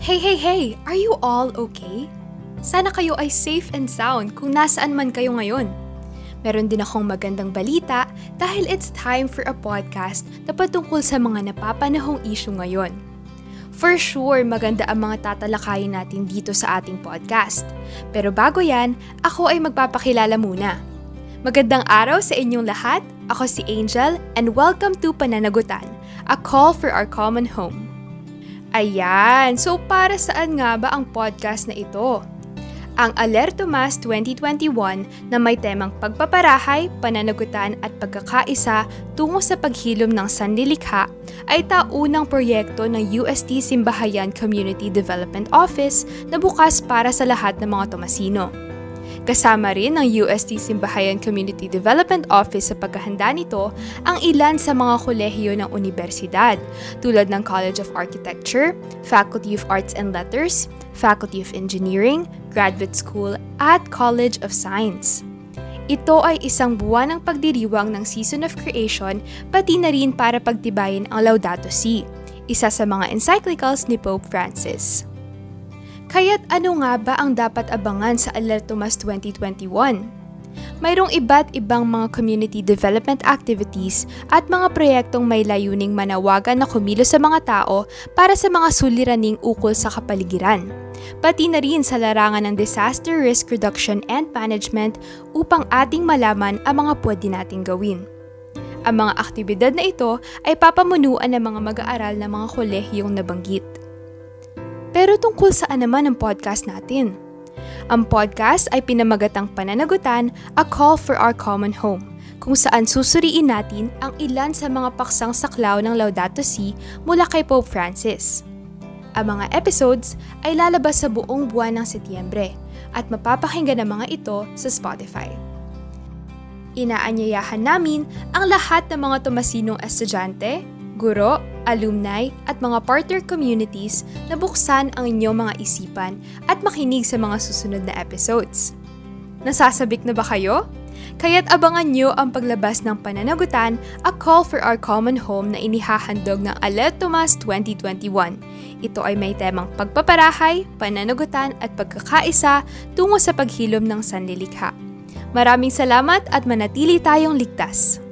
Hey, hey, hey! Are you all okay? Sana kayo ay safe and sound kung nasaan man kayo ngayon. Meron din akong magandang balita dahil it's time for a podcast na patungkol sa mga napapanahong issue ngayon. For sure, maganda ang mga tatalakayin natin dito sa ating podcast. Pero bago yan, ako ay magpapakilala muna. Magandang araw sa inyong lahat. Ako si Angel and welcome to Pananagutan, a call for our common home. Ayan, so para saan nga ba ang podcast na ito? Ang Alerto Mas 2021 na may temang pagpaparahay, pananagutan at pagkakaisa tungo sa paghilom ng sanlilikha ay taunang proyekto ng UST Simbahayan Community Development Office na bukas para sa lahat ng mga Tomasino. Kasama rin ng UST Simbahayan Community Development Office sa paghahanda nito ang ilan sa mga kolehiyo ng universidad tulad ng College of Architecture, Faculty of Arts and Letters, Faculty of Engineering, Graduate School at College of Science. Ito ay isang buwan ng pagdiriwang ng Season of Creation pati na rin para pagtibayin ang Laudato Si, isa sa mga encyclicals ni Pope Francis. Kaya't ano nga ba ang dapat abangan sa Alerto Mas 2021? Mayroong iba't ibang mga community development activities at mga proyektong may layuning manawagan na kumilos sa mga tao para sa mga suliraning ukol sa kapaligiran. Pati na rin sa larangan ng disaster risk reduction and management upang ating malaman ang mga pwede nating gawin. Ang mga aktibidad na ito ay papamunuan ng mga mag-aaral ng mga kolehiyong nabanggit. Pero tungkol saan naman ang podcast natin? Ang podcast ay pinamagatang pananagutan, A Call for Our Common Home, kung saan susuriin natin ang ilan sa mga paksang saklaw ng Laudato Si mula kay Pope Francis. Ang mga episodes ay lalabas sa buong buwan ng Setyembre at mapapakinggan ang mga ito sa Spotify. Inaanyayahan namin ang lahat ng mga tumasinong estudyante, guro, alumni at mga partner communities na buksan ang inyong mga isipan at makinig sa mga susunod na episodes. Nasasabik na ba kayo? Kaya't abangan nyo ang paglabas ng pananagutan, A Call for Our Common Home na inihahandog ng Alet Tomas 2021. Ito ay may temang pagpaparahay, pananagutan at pagkakaisa tungo sa paghilom ng sanlilikha. Maraming salamat at manatili tayong ligtas.